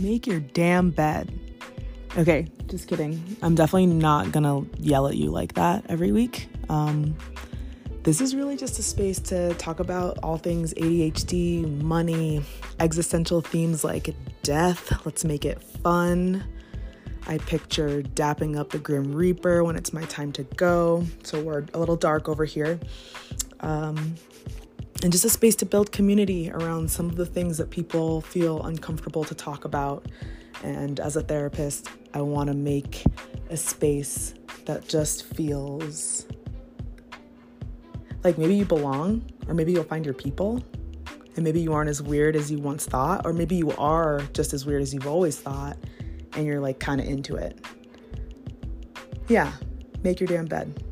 make your damn bed. Okay, just kidding. I'm definitely not gonna yell at you like that every week. Um, this is really just a space to talk about all things ADHD, money, existential themes like death. Let's make it fun. I picture dapping up the Grim Reaper when it's my time to go. So we're a little dark over here. Um, and just a space to build community around some of the things that people feel uncomfortable to talk about. And as a therapist, I want to make a space that just feels like maybe you belong, or maybe you'll find your people, and maybe you aren't as weird as you once thought, or maybe you are just as weird as you've always thought, and you're like kind of into it. Yeah, make your damn bed.